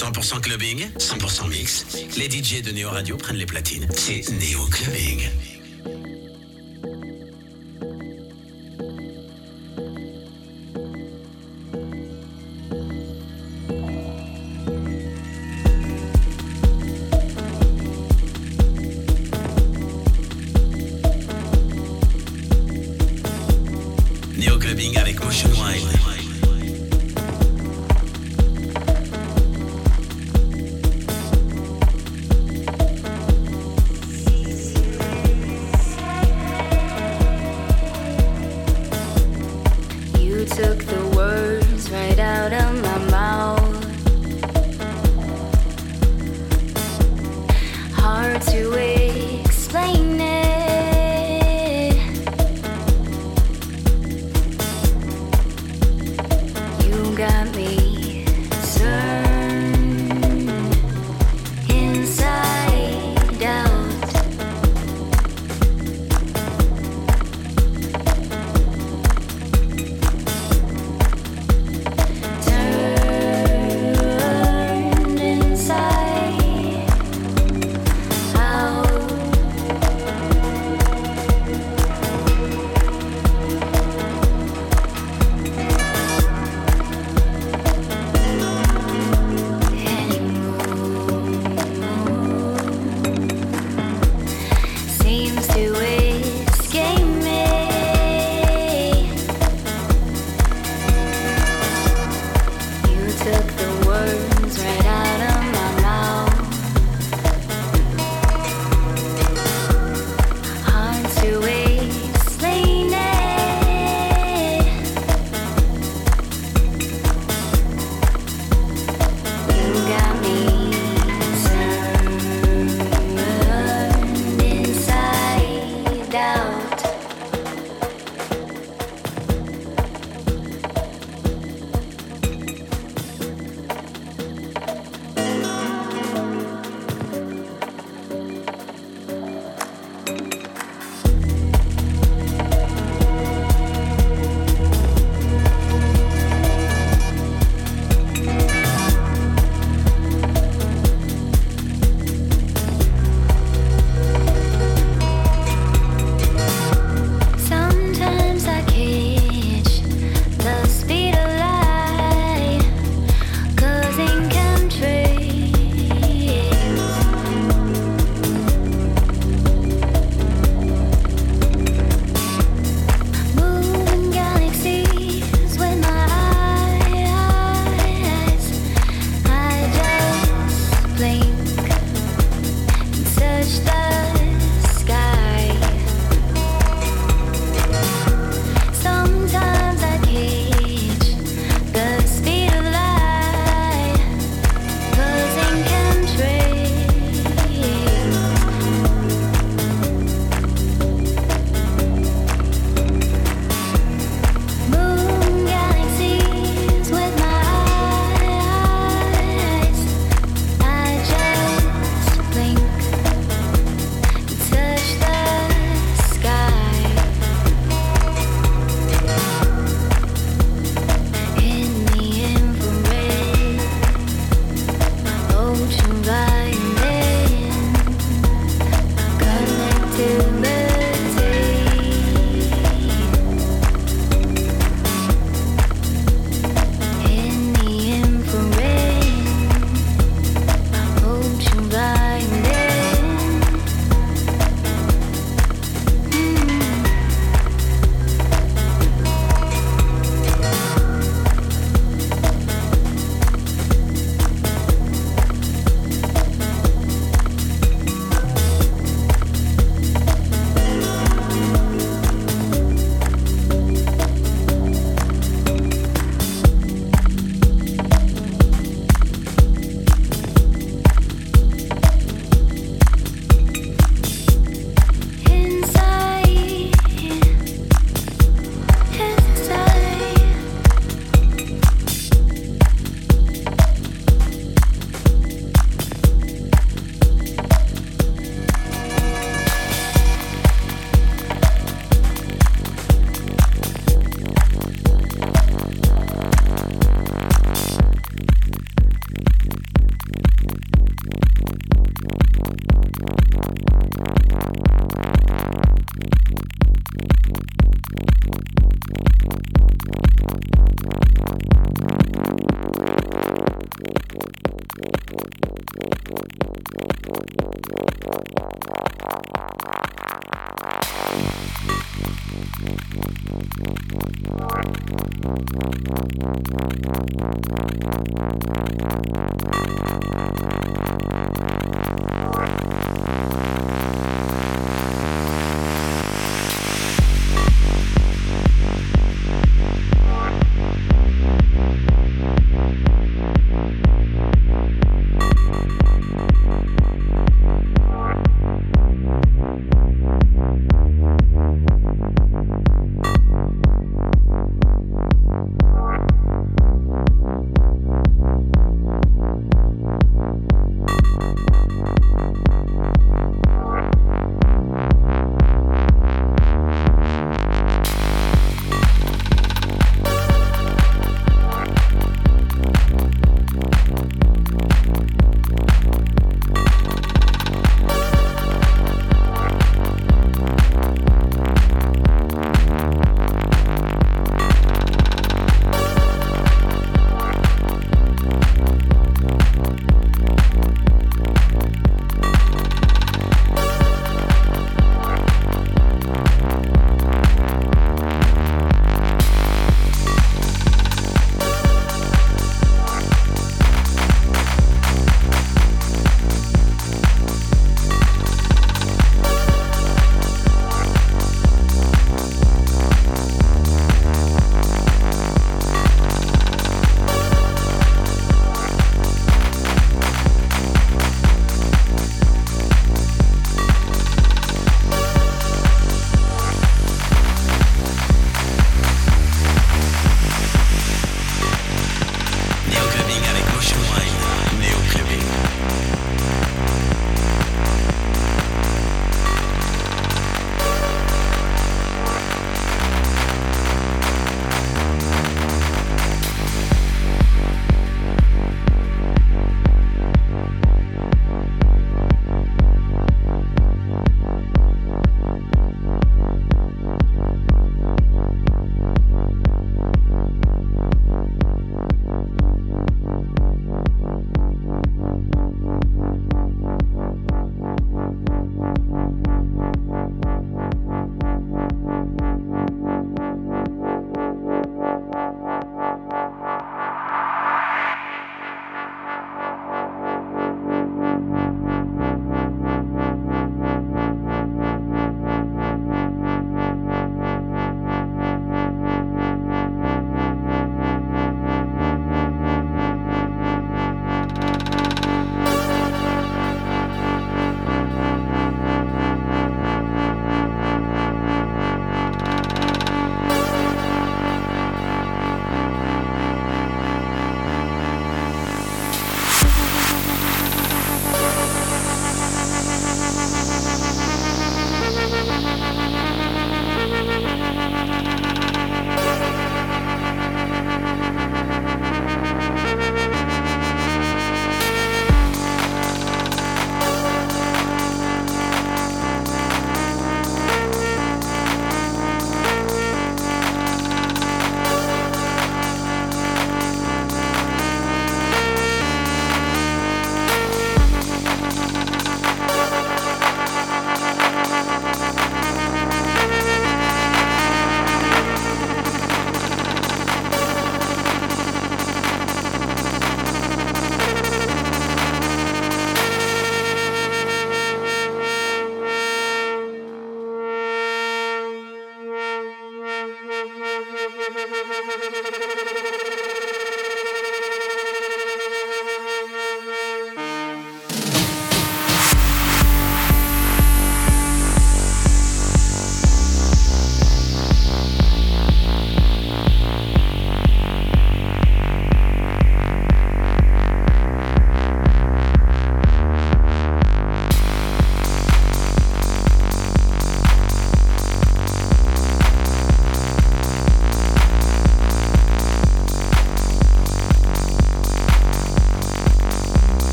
100% clubbing, 100% mix. Les DJ de Néo Radio prennent les platines. C'est Néo Clubbing.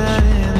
that in